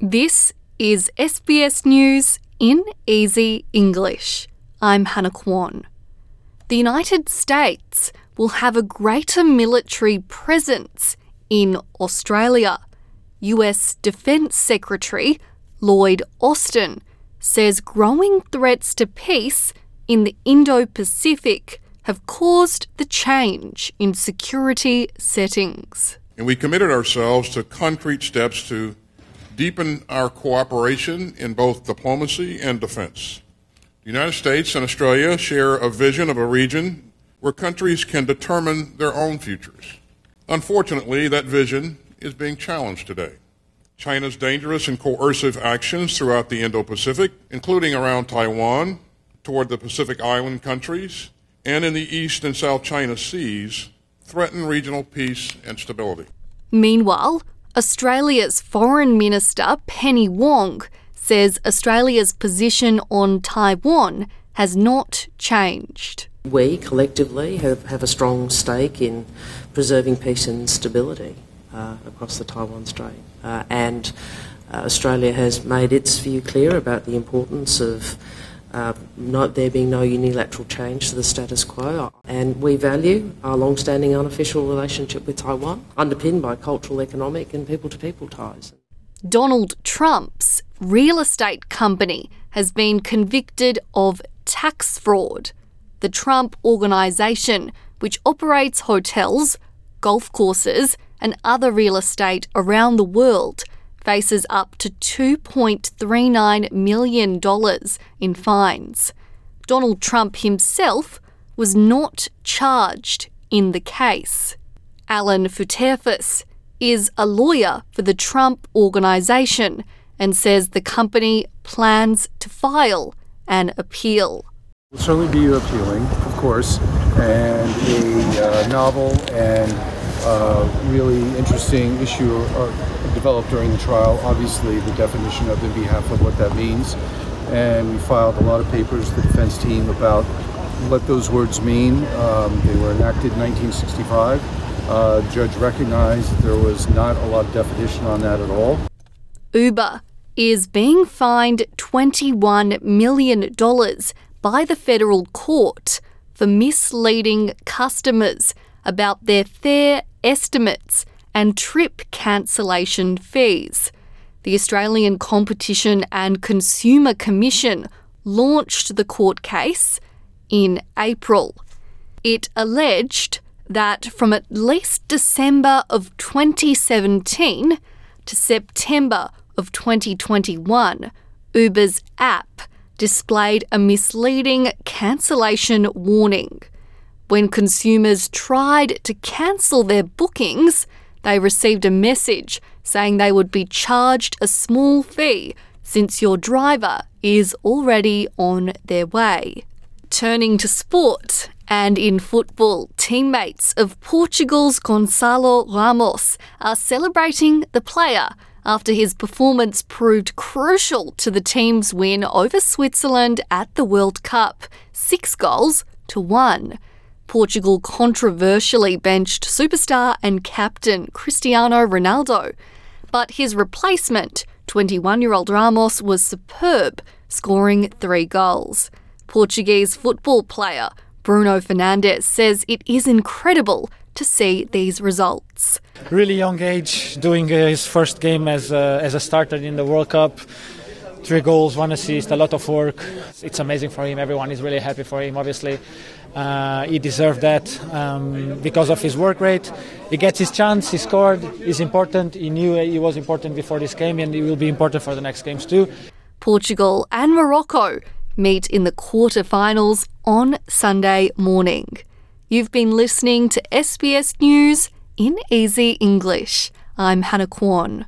This is SBS News in Easy English. I'm Hannah Kwan. The United States will have a greater military presence in Australia. US Defence Secretary Lloyd Austin says growing threats to peace in the Indo Pacific have caused the change in security settings. And we committed ourselves to concrete steps to deepen our cooperation in both diplomacy and defense. The United States and Australia share a vision of a region where countries can determine their own futures. Unfortunately, that vision is being challenged today. China's dangerous and coercive actions throughout the Indo Pacific, including around Taiwan, toward the Pacific Island countries, and in the East and South China Seas, threaten regional peace and stability. Meanwhile, Australia's Foreign Minister Penny Wong says Australia's position on Taiwan has not changed. We collectively have, have a strong stake in preserving peace and stability uh, across the Taiwan Strait. Uh, and uh, Australia has made its view clear about the importance of uh, not there being no unilateral change to the status quo. And we value our long-standing unofficial relationship with Taiwan, underpinned by cultural, economic, and people-to-people ties. Donald Trump's real estate company has been convicted of tax fraud. The Trump Organization, which operates hotels, golf courses, and other real estate around the world, faces up to $2.39 million in fines. Donald Trump himself was not charged in the case. Alan Futerfas is a lawyer for the Trump Organization and says the company plans to file an appeal. We'll certainly be appealing, of course, and a uh, novel and uh, really interesting issue uh, developed during the trial. Obviously, the definition of in behalf of what that means. And we filed a lot of papers, the defense team, about what those words mean. Um, they were enacted in 1965. Uh, judge recognized that there was not a lot of definition on that at all. Uber is being fined $21 million by the federal court for misleading customers about their fare estimates and trip cancellation fees. The Australian Competition and Consumer Commission launched the court case in April. It alleged that from at least December of 2017 to September of 2021, Uber's app displayed a misleading cancellation warning. When consumers tried to cancel their bookings, they received a message saying they would be charged a small fee since your driver is already on their way. Turning to sport, and in football, teammates of Portugal's Gonçalo Ramos are celebrating the player after his performance proved crucial to the team's win over Switzerland at the World Cup, six goals to one. Portugal controversially benched superstar and captain Cristiano Ronaldo, but his replacement, 21 year old Ramos, was superb, scoring three goals. Portuguese football player Bruno Fernandes says it is incredible to see these results. Really young age, doing his first game as a, as a starter in the World Cup. Three goals, one assist, a lot of work. It's amazing for him. Everyone is really happy for him, obviously. Uh, he deserved that um, because of his work rate. He gets his chance, he scored, he's important. He knew he was important before this game and he will be important for the next games too. Portugal and Morocco meet in the quarterfinals on Sunday morning. You've been listening to SBS News in Easy English. I'm Hannah Kwan.